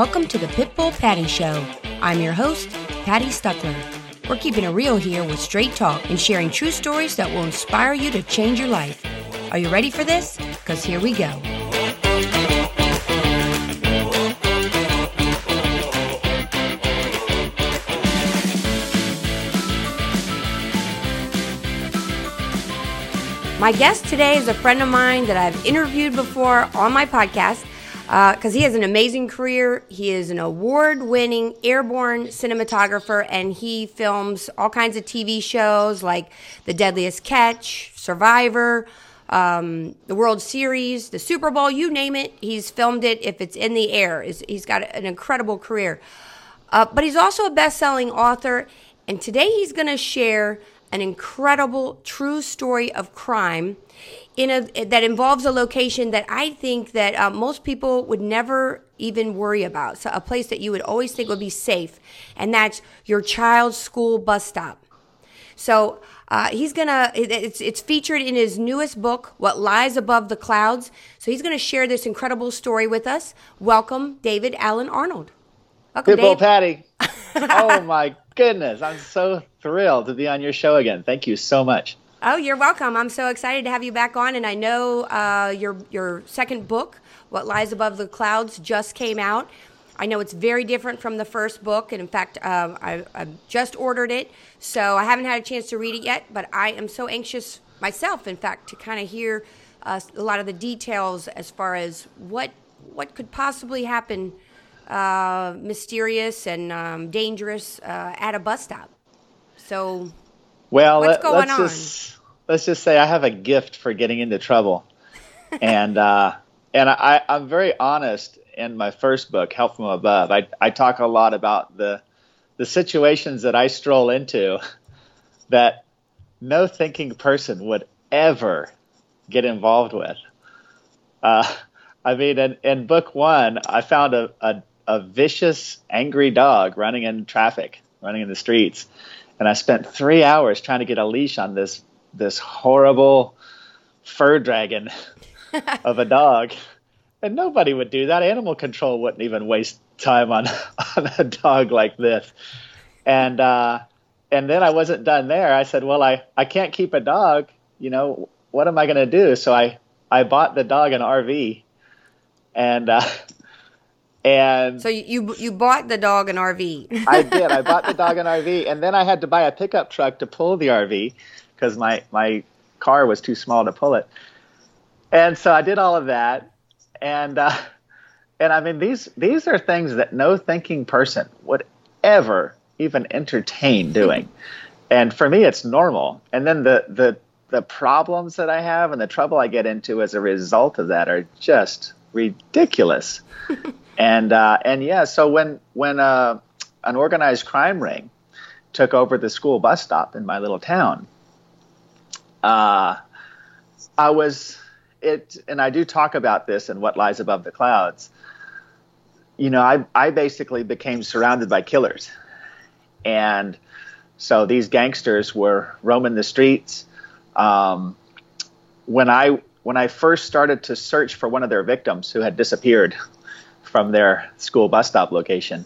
Welcome to the Pitbull Patty Show. I'm your host, Patty Stuckler. We're keeping it real here with straight talk and sharing true stories that will inspire you to change your life. Are you ready for this? Because here we go. My guest today is a friend of mine that I've interviewed before on my podcast because uh, he has an amazing career. He is an award winning airborne cinematographer and he films all kinds of TV shows like The Deadliest Catch, Survivor, um, the World Series, the Super Bowl, you name it. He's filmed it if it's in the air. He's got an incredible career. Uh, but he's also a best selling author. And today he's going to share an incredible true story of crime in a that involves a location that I think that uh, most people would never even worry about. So a place that you would always think would be safe, and that's your child's school bus stop. So uh, he's gonna it's it's featured in his newest book, What Lies Above the Clouds. So he's gonna share this incredible story with us. Welcome, David Alan Arnold. Welcome, Pitbull Patty. oh my goodness, I'm so thrilled to be on your show again. Thank you so much. Oh, you're welcome. I'm so excited to have you back on, and I know uh, your your second book, "What Lies Above the Clouds," just came out. I know it's very different from the first book, and in fact, uh, I, I just ordered it, so I haven't had a chance to read it yet. But I am so anxious myself, in fact, to kind of hear uh, a lot of the details as far as what what could possibly happen, uh, mysterious and um, dangerous uh, at a bus stop. So well, what's going let's on? Just, let's just say I have a gift for getting into trouble, and uh, and I, I'm very honest in my first book, Help from Above. I I talk a lot about the the situations that I stroll into that no thinking person would ever get involved with. Uh, I mean, in, in book one, I found a, a, a vicious, angry dog running in traffic, running in the streets and I spent three hours trying to get a leash on this this horrible fur dragon of a dog. And nobody would do that. Animal control wouldn't even waste time on on a dog like this. And uh, and then I wasn't done there. I said, well, I I can't keep a dog. You know, what am I going to do? So I I bought the dog an RV, and uh, and so you you bought the dog an RV. I did. I bought the dog an RV, and then I had to buy a pickup truck to pull the RV because my my car was too small to pull it. And so I did all of that, and uh, and I mean these these are things that no thinking person would ever even entertain doing. and for me, it's normal. And then the the the problems that I have and the trouble I get into as a result of that are just ridiculous. and uh, and yeah, so when when uh, an organized crime ring took over the school bus stop in my little town, uh, I was it, and I do talk about this in What Lies Above the Clouds. You know, I I basically became surrounded by killers, and so these gangsters were roaming the streets. Um, when I when I first started to search for one of their victims who had disappeared from their school bus stop location.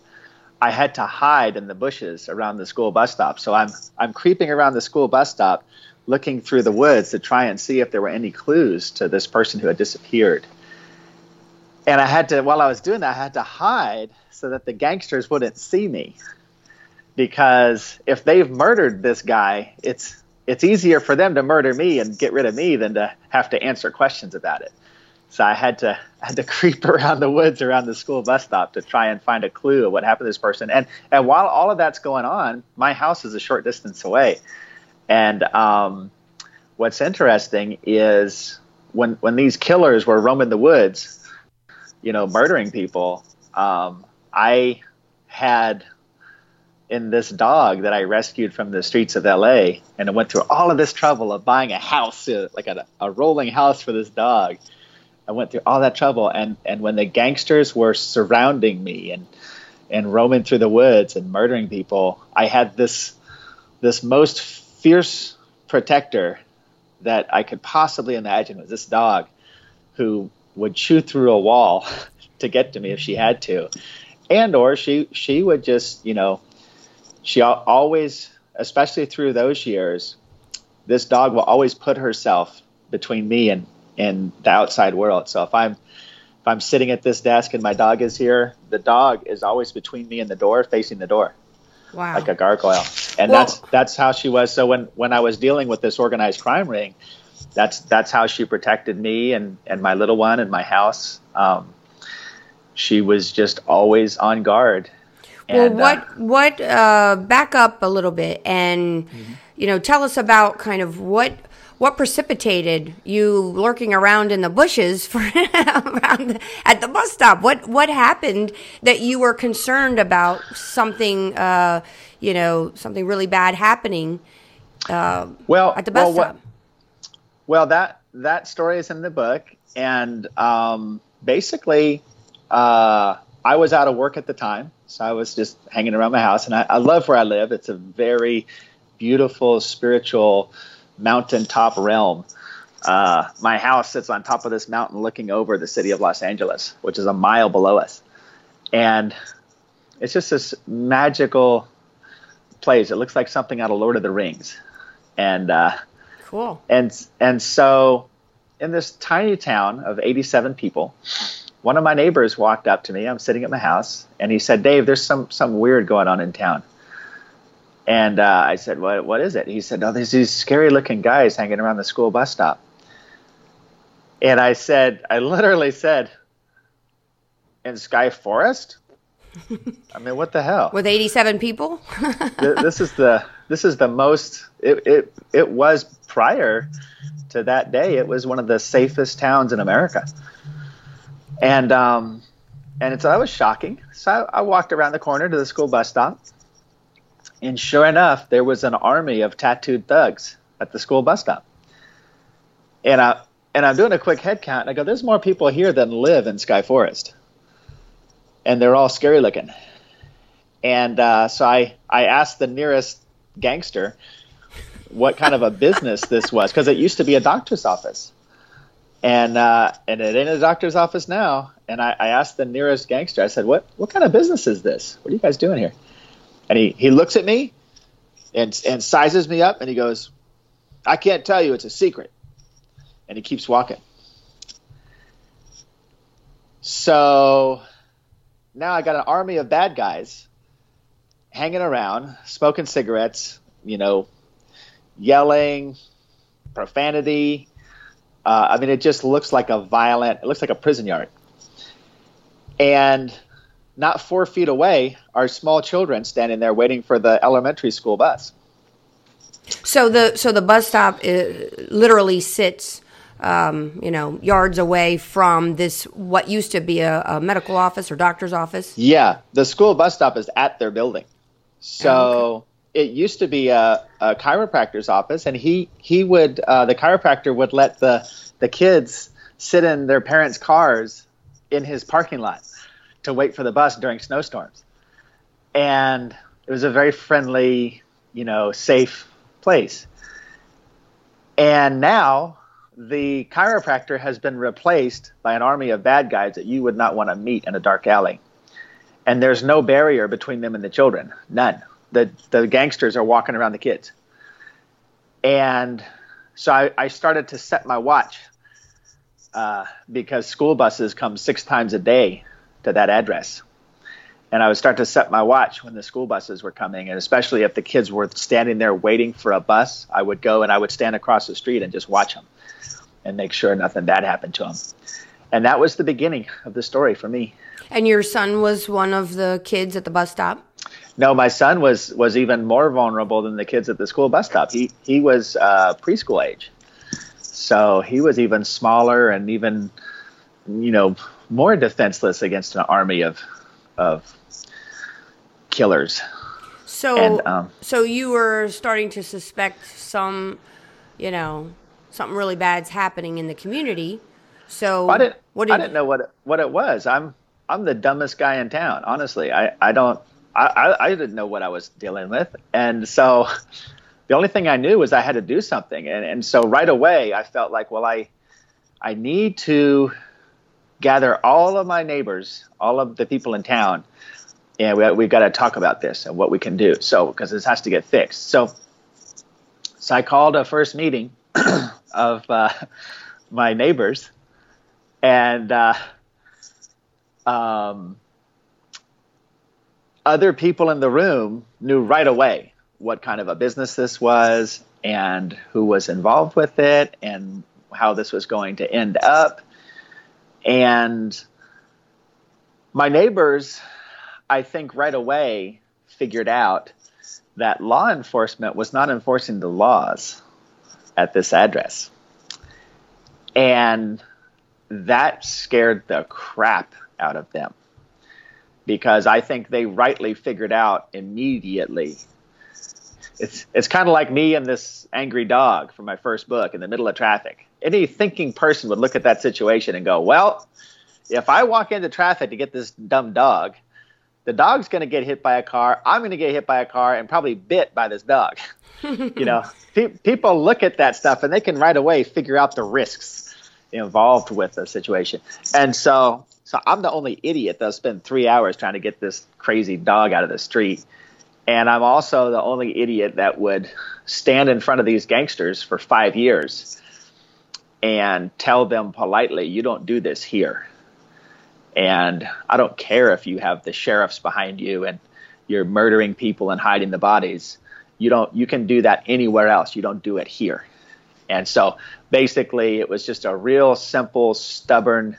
I had to hide in the bushes around the school bus stop. So I'm I'm creeping around the school bus stop, looking through the woods to try and see if there were any clues to this person who had disappeared. And I had to while I was doing that, I had to hide so that the gangsters wouldn't see me. Because if they've murdered this guy, it's it's easier for them to murder me and get rid of me than to have to answer questions about it. So I had to I had to creep around the woods around the school bus stop to try and find a clue of what happened to this person. And and while all of that's going on, my house is a short distance away. And um, what's interesting is when when these killers were roaming the woods, you know, murdering people, um, I had in this dog that I rescued from the streets of LA, and I went through all of this trouble of buying a house, uh, like a, a rolling house for this dog I went through all that trouble, and and when the gangsters were surrounding me and and roaming through the woods and murdering people, I had this this most fierce protector that I could possibly imagine was this dog who would chew through a wall to get to me if she had to. and or she she would just you know she always especially through those years this dog will always put herself between me and and the outside world so if i'm if i'm sitting at this desk and my dog is here the dog is always between me and the door facing the door wow. like a gargoyle and well, that's that's how she was so when when i was dealing with this organized crime ring that's that's how she protected me and and my little one and my house um, she was just always on guard. Well, and, what uh, what uh, back up a little bit and mm-hmm. you know tell us about kind of what what precipitated you lurking around in the bushes for around at the bus stop. What what happened that you were concerned about something uh, you know something really bad happening? Uh, well, at the bus well, stop. What, well, that that story is in the book, and um, basically uh, I was out of work at the time, so I was just hanging around my house, and I, I love where I live. It's a very beautiful, spiritual mountaintop realm. Uh, my house sits on top of this mountain looking over the city of Los Angeles, which is a mile below us. And it's just this magical place. It looks like something out of Lord of the Rings. And uh, cool. And and so in this tiny town of 87 people, one of my neighbors walked up to me. I'm sitting at my house, and he said, "Dave, there's some some weird going on in town." And uh, I said, "What what is it?" He said, "No, there's these scary looking guys hanging around the school bus stop." And I said, I literally said, "In Sky Forest." I mean, what the hell? With 87 people? this is the this is the most it, it it was prior to that day. It was one of the safest towns in America and um, and so that was shocking. So I, I, walked around the corner to the school bus stop, and sure enough, there was an army of tattooed thugs at the school bus stop. And I and I'm doing a quick head count, and I go, "There's more people here than live in Sky Forest," and they're all scary looking. And uh, so I I asked the nearest gangster what kind of a business this was because it used to be a doctor's office and uh, and it ain't a doctor's office now. And I, I, asked the nearest gangster. I said, "What what kind of business is this? What are you guys doing here?" And he he looks at me, and and sizes me up, and he goes, "I can't tell you. It's a secret." And he keeps walking. So now I got an army of bad guys hanging around, smoking cigarettes, you know, yelling, profanity, uh, I mean, it just looks like a violent. It looks like a prison yard. And not four feet away are small children standing there waiting for the elementary school bus. So the so the bus stop uh, literally sits, um, you know, yards away from this what used to be a, a, medical office or doctor's office. Yeah, the school bus stop is at their building. So. Oh, okay it used to be a, a chiropractor's office, and he he would uh, the chiropractor would let the the kids sit in their parents' cars in his parking lot to wait for the bus during snowstorms, and it was a very friendly, you know, safe place. And now the chiropractor has been replaced by an army of bad guys that you would not want to meet in a dark alley. And there's no barrier between them and the children, none the the gangsters are walking around the kids. And so I, I started to set my watch uh, because school buses come six times a day to that address. And I would start to set my watch when the school buses were coming, and especially if the kids were standing there waiting for a bus, I would go and I would stand across the street and just watch them and make sure nothing bad happened to them. And that was the beginning of the story for me. And your son was one of the kids at the bus stop? No, my son was was even more vulnerable than the kids at the school bus stop. He he was uh, preschool age, so he was even smaller and even you know more defenseless against an army of of killers. So and, um, so you were starting to suspect some, you know, something really bad's happening in the community. So I didn't. What did I didn't know what it, what it was. I'm I'm the dumbest guy in town. Honestly, I I don't I, I, didn't know what I was dealing with. And so the only thing I knew was I had to do something. And, and so right away, I felt like, well, I, I need to gather all of my neighbors, all of the people in town. and we we got to talk about this and what we can do. So because this has to get fixed. So so I called a first meeting of uh, my neighbors, and uh, um, other people in the room knew right away what kind of a business this was and who was involved with it and how this was going to end up. And my neighbors, I think right away figured out that law enforcement was not enforcing the laws at this address. And that scared the crap out of them because I think they rightly figured out immediately. It's it's kind of like me and this angry dog from my first book in the middle of traffic. Any thinking person would look at that situation and go, "Well, if I walk into traffic to get this dumb dog, the dog's going to get hit by a car. I'm going to get hit by a car and probably bit by this dog." you know, pe- people look at that stuff and they can right away figure out the risks involved with the situation. And so so I'm the only idiot that'll spend three hours trying to get this crazy dog out of the street. And I'm also the only idiot that would stand in front of these gangsters for five years and tell them politely, you don't do this here. And I don't care if you have the sheriffs behind you and you're murdering people and hiding the bodies. You don't you can do that anywhere else. You don't do it here. And so basically it was just a real simple, stubborn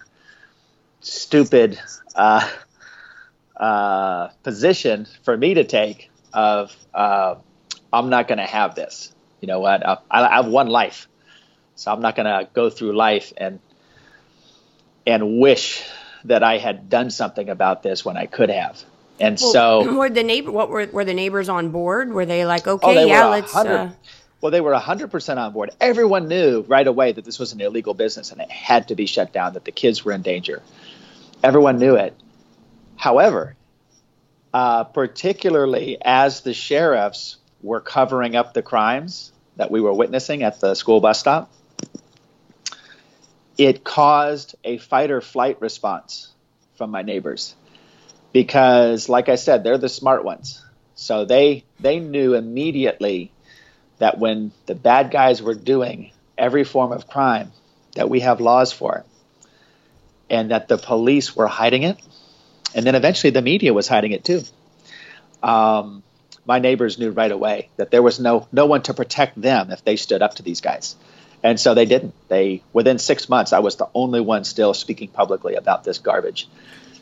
stupid uh, uh, position for me to take of uh, I'm not going to have this. You know what? I, I, have one life, so I'm not going to go through life and and wish that I had done something about this when I could have. And well, so, were the neighbor? What were were the neighbors on board? Were they like, okay, oh, they yeah, let's? Uh... Well, they were 100% on board. Everyone knew right away that this was an illegal business and it had to be shut down. That the kids were in danger. Everyone knew it. However, uh, particularly as the sheriffs were covering up the crimes that we were witnessing at the school bus stop, it caused a fight or flight response from my neighbors because like i said they're the smart ones so they they knew immediately that when the bad guys were doing every form of crime that we have laws for and that the police were hiding it. And then eventually the media was hiding it too. Um, my neighbors knew right away that there was no no one to protect them if they stood up to these guys. And so they didn't. They within 6 months I was the only one still speaking publicly about this garbage.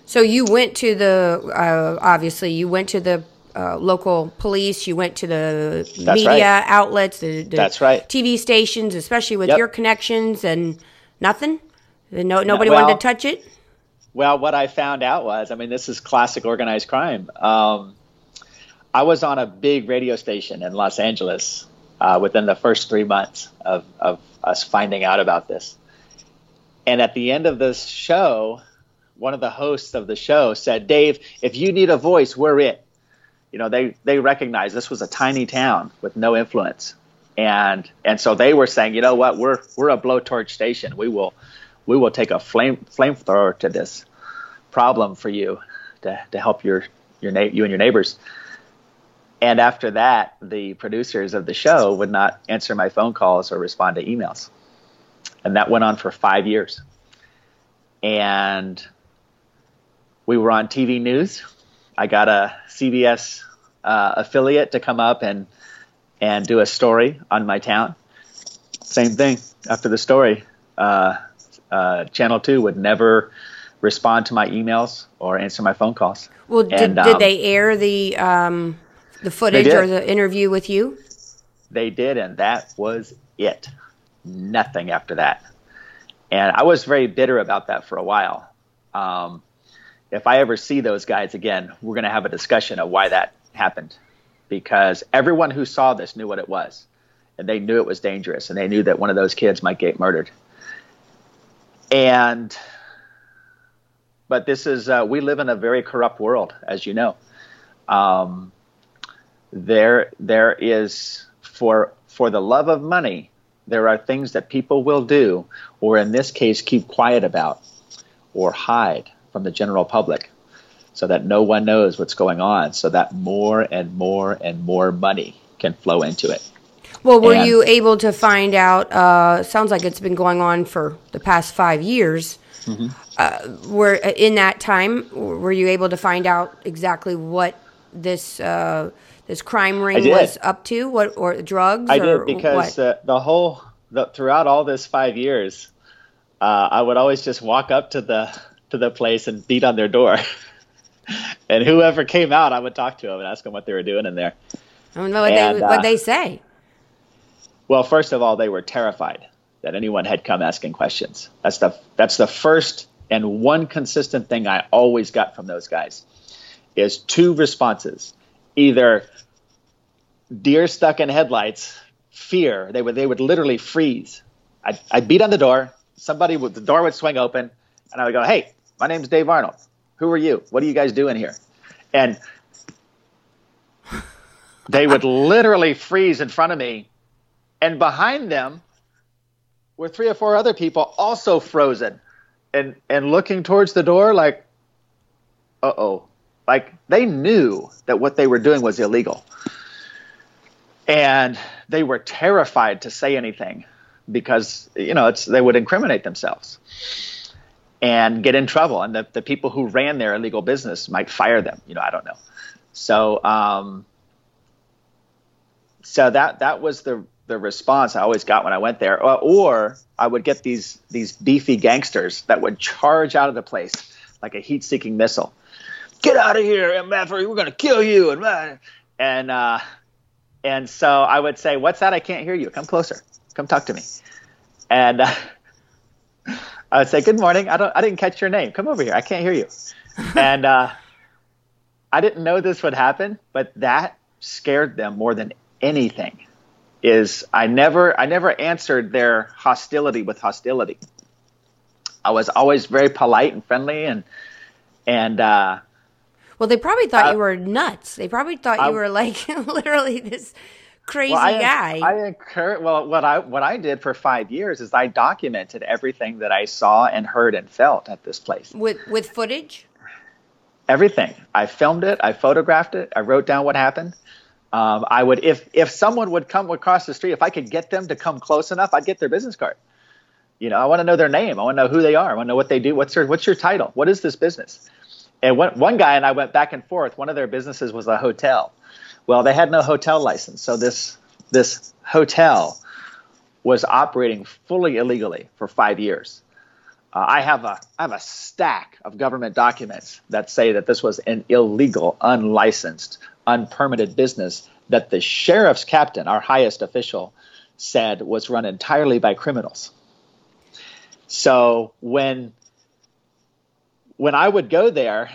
So you went to the uh, obviously you went to the uh, local police. You went to the That's media right. outlets, the, the, That's right. TV stations, especially with yep. your connections, and nothing. No, nobody well, wanted to touch it. Well, what I found out was, I mean, this is classic organized crime. Um, I was on a big radio station in Los Angeles uh, within the first three months of, of us finding out about this. And at the end of this show, one of the hosts of the show said, Dave, if you need a voice, we're it. You know, they, they recognized this was a tiny town with no influence. And, and so they were saying, you know what, we're, we're a blowtorch station. We will, we will take a flame flamethrower to this problem for you to, to help your your na- you and your neighbors. And after that, the producers of the show would not answer my phone calls or respond to emails. And that went on for five years. And we were on TV news. I got a CBS uh, affiliate to come up and and do a story on my town. Same thing. After the story, uh, uh, Channel 2 would never respond to my emails or answer my phone calls. Well, did, and, um, did they air the um, the footage or the interview with you? They did, and that was it. Nothing after that. And I was very bitter about that for a while. Um, if I ever see those guys again, we're going to have a discussion of why that happened. Because everyone who saw this knew what it was. And they knew it was dangerous. And they knew that one of those kids might get murdered and but this is uh, we live in a very corrupt world, as you know. Um, there there is for for the love of money, there are things that people will do, or in this case, keep quiet about, or hide from the general public. so that no one knows what's going on, so that more and more and more money can flow into it. Well, were and, you able to find out? Uh, sounds like it's been going on for the past five years. Mm-hmm. Uh, were in that time, were you able to find out exactly what this uh, this crime ring was up to? What or drugs? I or did because uh, the whole the, throughout all this five years, uh, I would always just walk up to the to the place and beat on their door. and whoever came out, I would talk to them and ask them what they were doing in there. I don't know what and, they what uh, they say. Well, first of all, they were terrified that anyone had come asking questions. That's the that's the first and one consistent thing I always got from those guys is two responses. Either deer stuck in headlights, fear. They would they would literally freeze. I'd, I'd beat on the door. Somebody would the door would swing open, and I would go, "Hey, my name's Dave Arnold. Who are you? What are you guys doing here?" And they would literally freeze in front of me and behind them were three or four other people also frozen and and looking towards the door like uh-oh like they knew that what they were doing was illegal. And they were terrified to say anything because you know it's they would incriminate themselves and get in trouble. And the, the people who ran their illegal business might fire them. You know i don't know. So um so that that was the the response I always got when I went there, or, or, I would get these these beefy gangsters that would charge out of the place like a heat-seeking missile. Get out of here, MF, we're gonna kill you, and and uh, and so I would say, "What's that? I can't hear you. Come closer. Come talk to me." And uh, I would say, "Good morning. I don't. I didn't catch your name. Come over here. I can't hear you." and uh, I didn't know this would happen, but that scared them more than anything is I never I never answered their hostility with hostility. I was always very polite and friendly and and uh, well, they probably thought uh, you were nuts. They probably thought I, you were like literally this crazy well, I, guy. I incur, well, what I what I did for five years is I documented everything that I saw and heard and felt at this place with with footage. Everything. I filmed it. I photographed it. I wrote down what happened. Um, I would if if someone would come across the street, if I could get them to come close enough, I'd get their business card. You know, I want to know their name. I want to know who they are. I want to know what they do. What's their what's your title? What is this business? And one one guy and I went back and forth. One of their businesses was a hotel. Well, they had no hotel license, so this this hotel was operating fully illegally for five years. Uh, I have a I have a stack of government documents that say that this was an illegal, unlicensed unpermitted business that the sheriff's captain, our highest official, said was run entirely by criminals. So when when I would go there,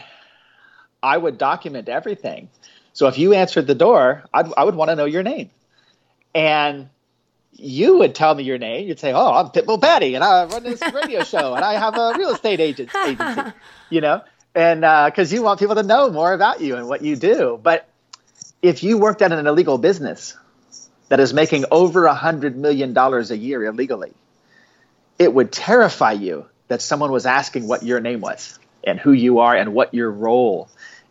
I would document everything. So if you answered the door, I'd, I would want to know your name, and you would tell me your name. You'd say, "Oh, I'm Pitbull Patty, and I run this radio show, and I have a real estate agent agency," you know, and because uh, you want people to know more about you and what you do. But if you worked at an illegal business that is making over a hundred million dollars a year illegally, it would terrify you that someone was asking what your name was and who you are and what your role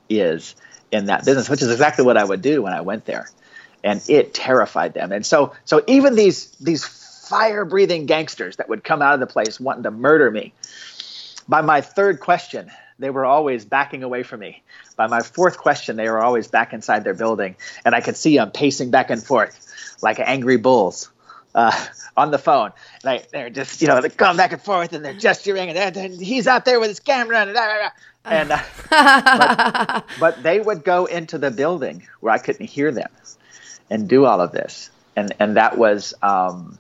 is in that business, which is exactly what I would do when I went there. And it terrified them. And so so even these these fire breathing gangsters that would come out of the place wanting to murder me. By my third question, they were always backing away from me. By my fourth question, they were always back inside their building, and I could see them pacing back and forth like angry bulls uh, on the phone. I, they're just, you know, they're going back and forth, and they're gesturing, and, and he's out there with his camera, and, and uh, but, but they would go into the building where I couldn't hear them and do all of this, and and that was um,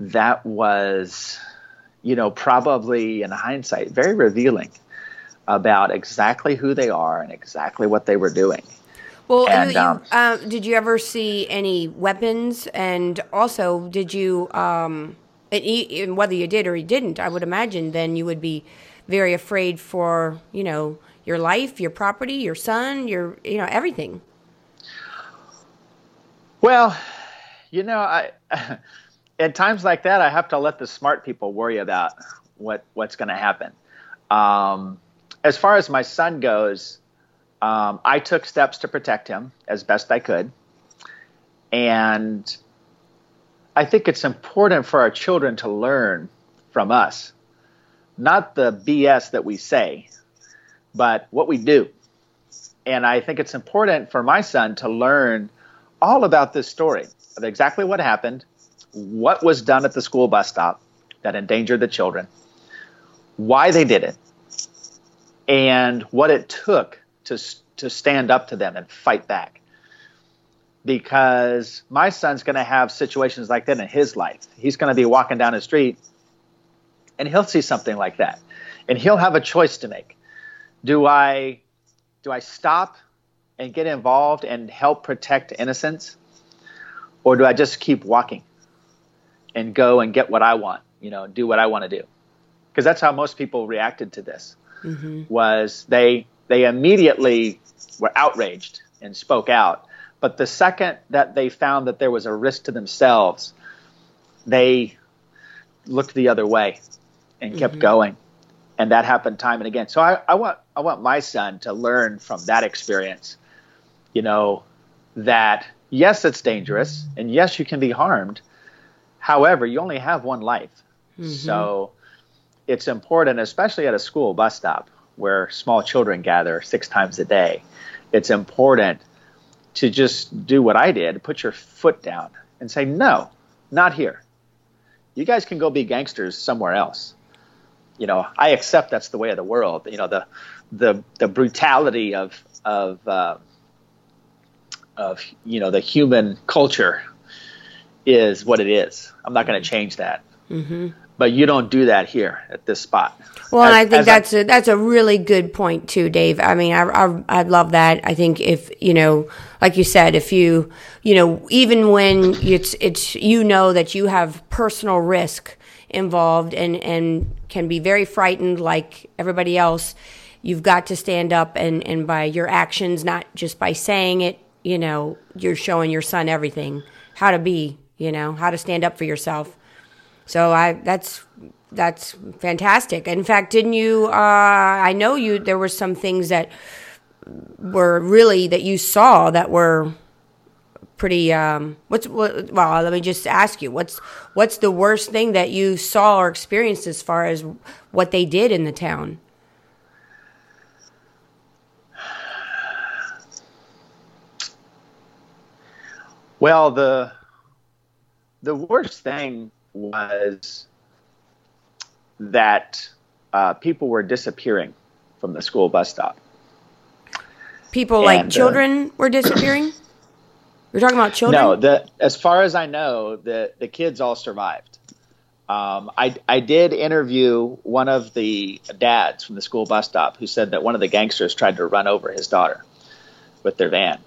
that was you know, probably in hindsight, very revealing about exactly who they are and exactly what they were doing. Well, and, you, um, uh, did you ever see any weapons? And also, did you, um, and whether you did or you didn't, I would imagine then you would be very afraid for, you know, your life, your property, your son, your, you know, everything. Well, you know, I. at times like that, I have to let the smart people worry about what what's going to happen. Um, as far as my son goes, um, I took steps to protect him as best I could. And I think it's important for our children to learn from us, not the BS that we say, but what we do. And I think it's important for my son to learn all about this story of exactly what happened, what was done at the school bus stop that endangered the children, why they did it, and what it took to, to stand up to them and fight back. Because my son's going to have situations like that in his life. He's going to be walking down the street and he'll see something like that. And he'll have a choice to make. Do I do I stop and get involved and help protect innocence? Or do I just keep walking and go and get what I want, you know, do what I want to do? Because that's how most people reacted to this. Mm-hmm. Was they they immediately were outraged and spoke out. But the second that they found that there was a risk to themselves, they looked the other way and kept mm-hmm. going. And that happened time and again. So I, I want I want my son to learn from that experience, you know, that yes, it's dangerous and yes, you can be harmed. However, you only have one life. Mm-hmm. So it's important, especially at a school bus stop where small children gather six times a day. It's important to just do what I did, put your foot down and say, no, not here. You guys can go be gangsters somewhere else. You know, I accept that's the way of the world. You know, the the the brutality of of uh, of you know the human culture is what it is. I'm not going to change that. Mm-hmm but you don't do that here at this spot. Well, as, I think that's a, that's a really good point too, Dave. I mean, I, I I love that. I think if you know, like you said, if you you know, even when it's it's you know that you have personal risk involved and and can be very frightened like everybody else, you've got to stand up and and by your actions, not just by saying it. You know, you're showing your son everything how to be. You know, how to stand up for yourself. So I that's that's fantastic. In fact, didn't you? Uh, I know you. There were some things that were really that you saw that were pretty. Um, what's what, well? Let me just ask you. What's what's the worst thing that you saw or experienced as far as what they did in the town? Well, the the worst thing was that uh, people were disappearing from the school bus stop. People and, like uh, children uh, were disappearing. You're talking about children? No, the as far as I know, the the kids all survived. Um, I I did interview one of the dads from the school bus stop who said that one of the gangsters tried to run over his daughter with their van,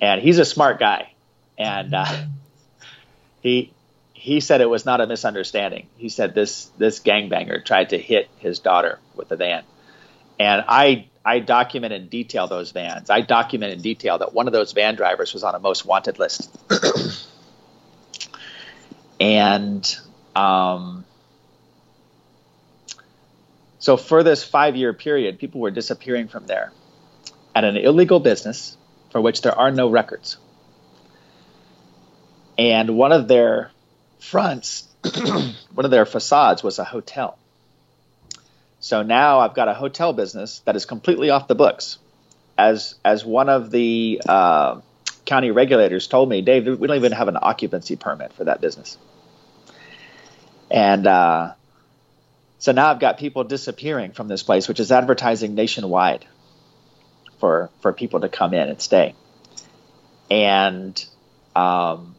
and he's a smart guy, and uh, he he said it was not a misunderstanding. He said this this gangbanger tried to hit his daughter with a van, and I I document in detail those vans. I document in detail that one of those van drivers was on a most wanted list, and um, so for this five year period, people were disappearing from there at an illegal business for which there are no records. And one of their fronts, one of their facades was a hotel. So now I've got a hotel business that is completely off the books. As as one of the uh, county regulators told me, Dave, we don't even have an occupancy permit for that business. And uh, so now I've got people disappearing from this place, which is advertising nationwide for for people to come in and stay. And um,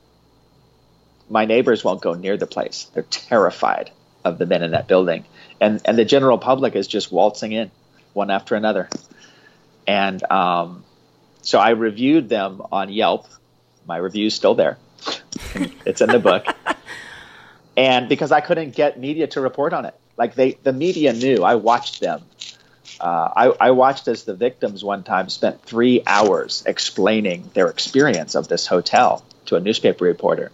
my neighbors won't go near the place. They're terrified of the men in that building. And, and the general public is just waltzing in one after another. And um, so I reviewed them on Yelp. My review's still there. it's in the book. and because I couldn't get media to report on it, like they, the media knew. I watched them. Uh, I, I watched as the victims one time spent three hours explaining their experience of this hotel to a newspaper reporter.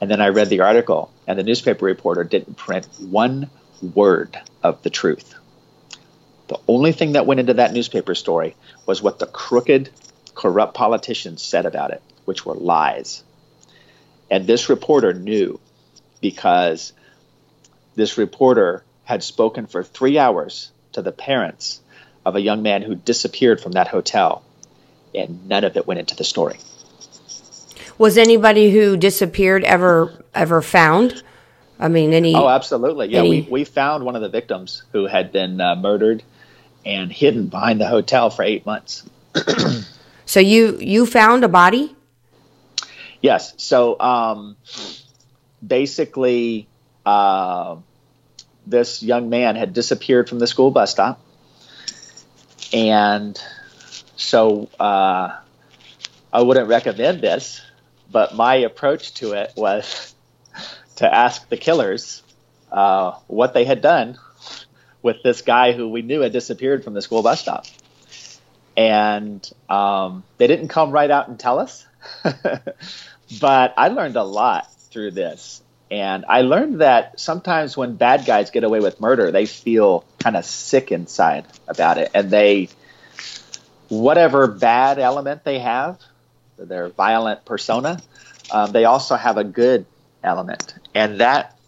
And then I read the article, and the newspaper reporter didn't print one word of the truth. The only thing that went into that newspaper story was what the crooked, corrupt politicians said about it, which were lies. And this reporter knew because this reporter had spoken for three hours to the parents of a young man who disappeared from that hotel, and none of it went into the story. Was anybody who disappeared ever ever found? I mean, any? Oh, absolutely. Yeah, any- we, we found one of the victims who had been uh, murdered and hidden behind the hotel for eight months. So you you found a body? Yes. So um, basically, uh, this young man had disappeared from the school bus stop. And so uh, I wouldn't recommend this, but my approach to it was to ask the killers uh, what they had done with this guy who we knew had disappeared from the school bus stop. And um, they didn't come right out and tell us. but I learned a lot through this. And I learned that sometimes when bad guys get away with murder, they feel kind of sick inside about it. And they, whatever bad element they have, their violent persona, um, they also have a good element. And that,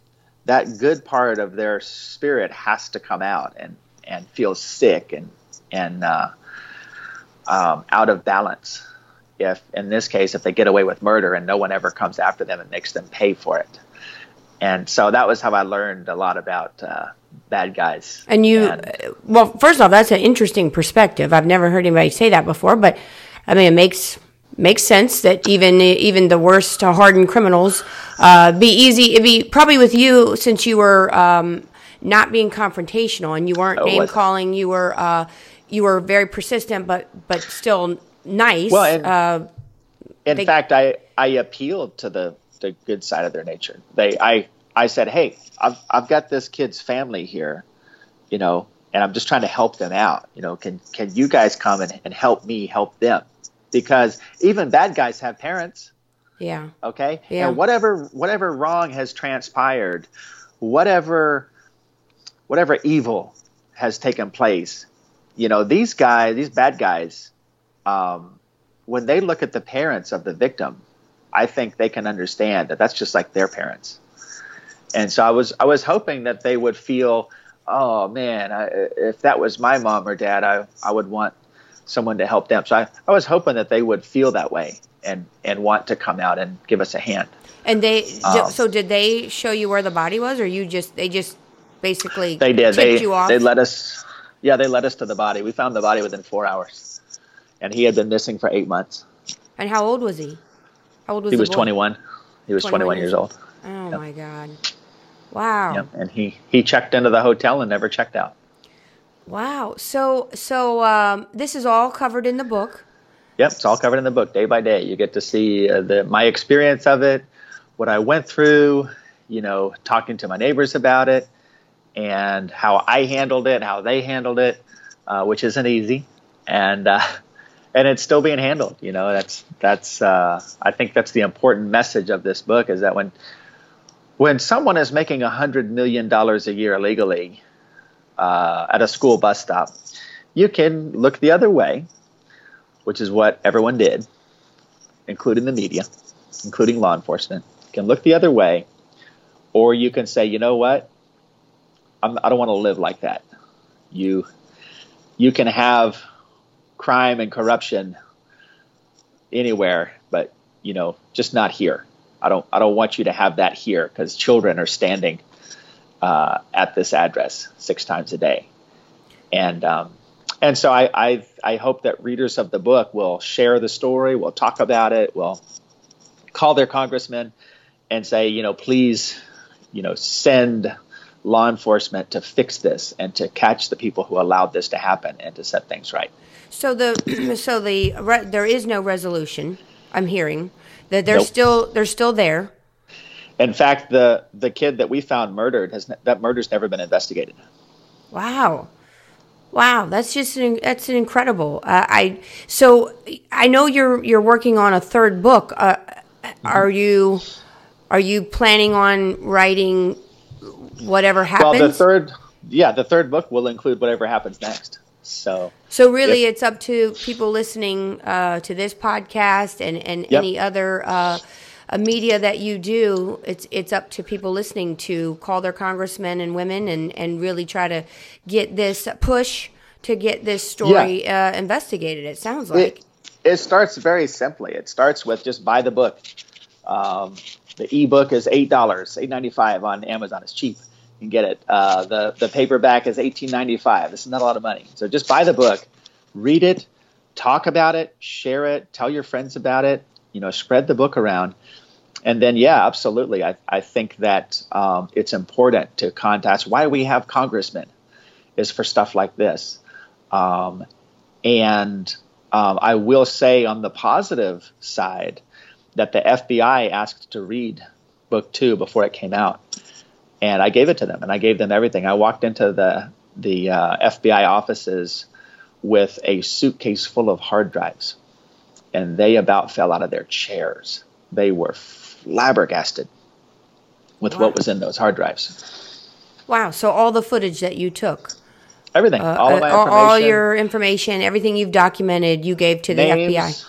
that good part of their spirit has to come out and, and feel sick and, and uh, um, out of balance if in this case if they get away with murder and no one ever comes after them and makes them pay for it and so that was how i learned a lot about uh, bad guys And you, And- well, first off, that's an interesting perspective. I've never heard anybody say that before, but I mean, it makes makes sense that even even the worst hardened criminals uh, be easy. It'd be probably with you since you were um, not being confrontational and you weren't Oh, name calling. You were uh, you were very persistent, but but still nice. Well, and- uh, in they- fact i i appealed to the the good side of their nature they i i said hey i've i've got this kid's family here you know and i'm just trying to help them out you know can can you guys come and, and help me help them because even bad guys have parents yeah, okay? Yeah. and whatever whatever wrong has transpired whatever whatever evil has taken place you know these guys these bad guys um, when they look at the parents of the victim i think they can understand that that's just like their parents. And so i was i was hoping that they would feel oh man I, if that was my mom or dad i i would want someone to help them so i, I was hoping that they would feel that way and and want to come out and give us a hand and they Um, so did they show you where the body was, or you just they just basically They did. They you off? they led us. Yeah, they led us to the body. We found the body within four hours, and he had been missing for eight months. and how old was he? How old was He was boy? 21. He was 21 21 years old. Oh my god! Wow. Yep. And he he checked into the hotel and never checked out. Wow. So so um, this is all covered in the book. Yep, it's all covered in the book, day by day. You get to see uh, the my experience of it, what I went through, you know, talking to my neighbors about it, and how I handled it, how they handled it, uh, which isn't easy, and uh, and it's still being handled. You know, that's that's uh, I think that's the important message of this book is that when when someone is making hundred million dollars a year illegally uh, at a school bus stop, you can look the other way which is what everyone did, including the media, including law enforcement, You can look the other way, or you can say, you know what, I'm, I don't want to live like that. You, you can have crime and corruption anywhere, but you know, just not here. I don't, I don't want you to have that here because children are standing uh, at this address six times a day, and um, and so I, I I hope that readers of the book will share the story, will talk about it, will call their congressman and say, you know, please, you know, send law enforcement to fix this and to catch the people who allowed this to happen and to set things right. So the so the re, there is no resolution. I'm hearing that they're Nope. still they're still there. In fact, the the kid that we found murdered has that murder's never been investigated. Wow. Wow, that's just an, that's an incredible. Uh, I so I know you're you're working on a third book. Uh, are you are you planning on writing whatever happens? Well, the third yeah, the third book will include whatever happens next. So, so really, if, it's up to people listening uh, to this podcast and and yep. any other uh, media that you do. It's it's up to people listening to call their congressmen and women and and really try to get this push to get this story yeah. uh, investigated. It sounds like it, it, starts very simply. It starts with just buy the book. Um, the ebook is eight dollars, eight ninety five on Amazon. It's cheap You can get it. Uh, the the paperback is eighteen ninety five. This is not a lot of money. So just buy the book, read it, talk about it, share it, tell your friends about it. You know, spread the book around. And then, yeah, absolutely. I, I think that um, it's important to contact. Why we have congressmen is for stuff like this. Um, and um, I will say on the positive side that the FBI asked to read book two before it came out and I gave it to them, and I gave them everything. I walked into the the uh, FBI offices with a suitcase full of hard drives, and they about fell out of their chairs. They were flabbergasted with wow. what was in those hard drives. Wow! So all the footage that you took, everything, uh, all of my uh, information, all your information, everything you've documented, you gave to the names, FBI.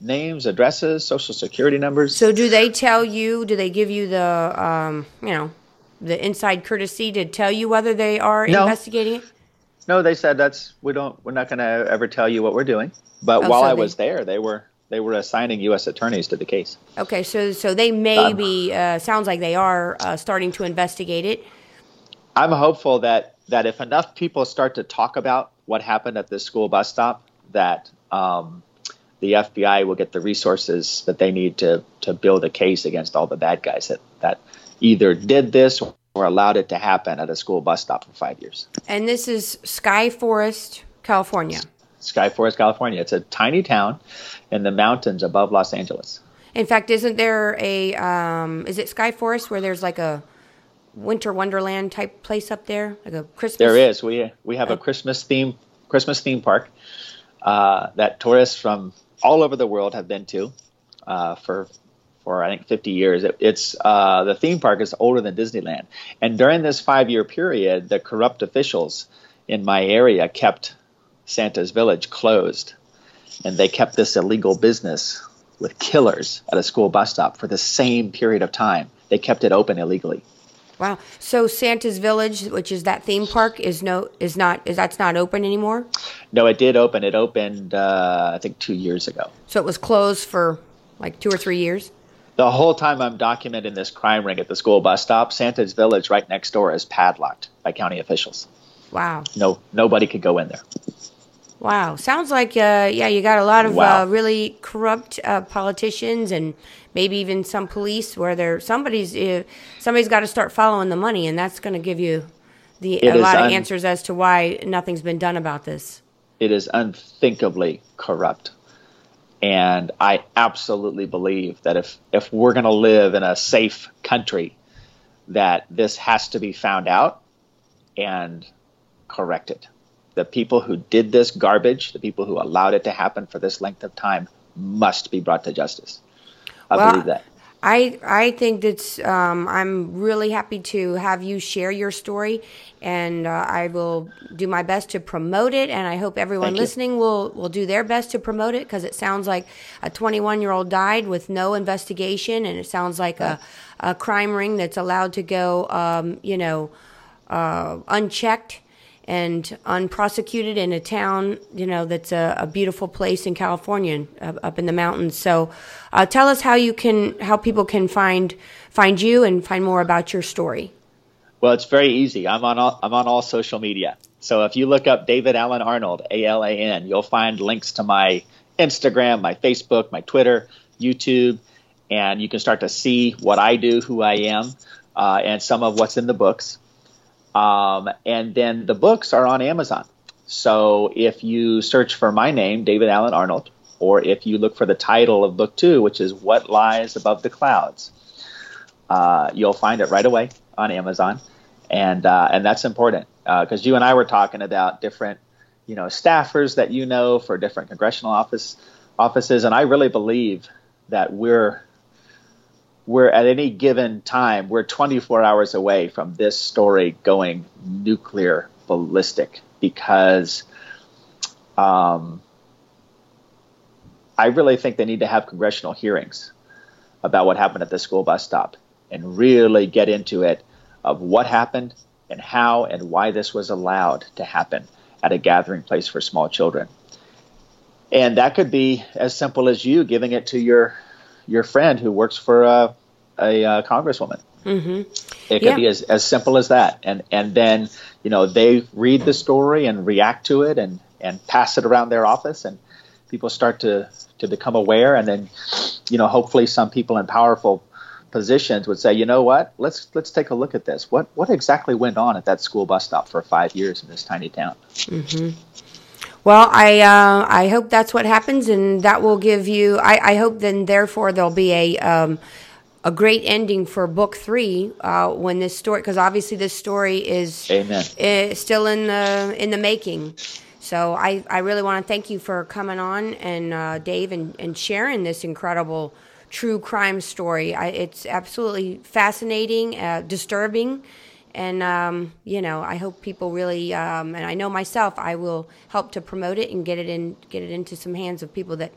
Names, addresses, social security numbers. So, do they tell you? Do they give you the, um, you know, the inside courtesy to tell you whether they are no. investigating it? No, they said that's we don't we're not going to ever tell you what we're doing. But oh, while so I they, was there, they were they were assigning U.S. attorneys to the case. Okay, so so they may um, be uh, sounds like they are uh, starting to investigate it. I'm hopeful that that if enough people start to talk about what happened at this school bus stop, that um, the FBI will get the resources that they need to to build a case against all the bad guys that that either did this or allowed it to happen at a school bus stop for five years. And this is Sky Forest, California. Sky Forest, California. It's a tiny town in the mountains above Los Angeles. In fact, isn't there a um, is it Sky Forest where there's like a winter wonderland type place up there, like a Christmas? There is. We we have a Christmas theme Christmas theme park uh, that tourists from all over the world have been to uh, for for I think 50 years. It, it's uh, the theme park is older than Disneyland, and during this five-year period, the corrupt officials in my area kept Santa's Village closed, and they kept this illegal business with killers at a school bus stop for the same period of time. They kept it open illegally. Wow. So Santa's Village, which is that theme park, is no is not is that's not open anymore? No, it did open. It opened uh, I think two years ago. So it was closed for like two or three years the whole time I'm documenting this crime ring at the school bus stop, Santa's Village right next door is padlocked by county officials. Wow. No, nobody could go in there. Wow. Sounds like, uh, yeah, you got a lot of wow. uh, really corrupt uh, politicians and maybe even some police where there somebody's uh, somebody's got to start following the money, and that's going to give you the a lot un- of answers as to why nothing's been done about this. It is unthinkably corrupt. And I absolutely believe that if, if we're going to live in a safe country, that this has to be found out and corrected. The people who did this garbage, the people who allowed it to happen for this length of time, must be brought to justice. I well, believe that. I I think that's um, I'm really happy to have you share your story, and uh, I will do my best to promote it. And I hope everyone Thank listening you. will will do their best to promote it because it sounds like a 21 year old died with no investigation, and it sounds like a a crime ring that's allowed to go, um, you know, uh, unchecked and unprosecuted in a town, you know, that's a, a beautiful place in California, uh, up in the mountains. So, uh, tell us how you can, how people can find find you and find more about your story. Well, it's very easy. I'm on all, I'm on all social media. So if you look up David Alan Arnold, A L A N, you'll find links to my Instagram, my Facebook, my Twitter, YouTube, and you can start to see what I do, who I am, uh, and some of what's in the books. Um, and then the books are on Amazon. So if you search for my name, David Alan Arnold, or if you look for the title of book two, which is What Lies Above the Clouds, uh, you'll find it right away on Amazon. And, uh, and that's important because uh, you and I were talking about different, you know, staffers that you know for different congressional office offices. And I really believe that we're we're at any given time, we're 24 hours away from this story going nuclear ballistic because um, I really think they need to have congressional hearings about what happened at the school bus stop and really get into it of what happened and how and why this was allowed to happen at a gathering place for small children. And that could be as simple as you giving it to your your friend who works for a, a, a congresswoman. Mm-hmm. It could yeah. be as, as simple as that. And and then you know they read the story and react to it and and pass it around their office and people start to to become aware, and then you know hopefully some people in powerful positions would say, you know what, let's let's take a look at this. What what exactly went on at that school bus stop for five years in this tiny town? Mm-hmm. Well, I uh, I hope that's what happens, and that will give you. I, I hope then, therefore, there'll be a um, a great ending for book three uh, when this story, because obviously this story is, Amen. is still in the in the making. So I, I really want to thank you for coming on and uh, Dave and, and sharing this incredible true crime story. I, it's absolutely fascinating, uh, disturbing, and um, you know I hope people really um, and I know myself I will help to promote it and get it in get it into some hands of people that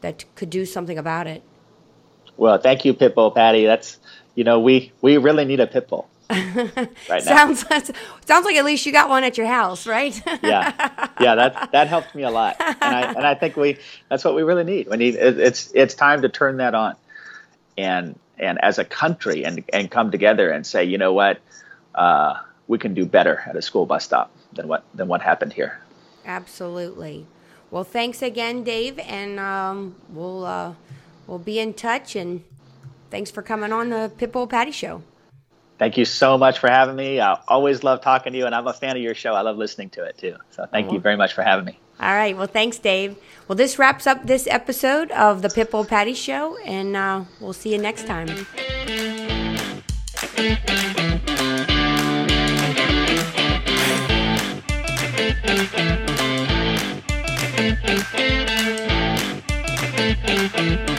that could do something about it. Well, thank you, Pitbull Patty. That's you know we we really need a pitbull. right sounds sounds like at least you got one at your house, right? yeah, yeah, that that helped me a lot, and I and I think we that's what we really need. We need it's it's time to turn that on, and and as a country and and come together and say, you know what, uh, we can do better at a school bus stop than what than what happened here. Absolutely. Well, thanks again, Dave, and um, we'll uh, we'll be in touch. And thanks for coming on the Pitbull Patty Show. Thank you so much for having me. I always love talking to you, and I'm a fan of your show. I love listening to it too. So thank you very much for having me. All right. Well, thanks, Dave. Well, this wraps up this episode of the Pitbull Patty Show, and uh, we'll see you next time. Thank you.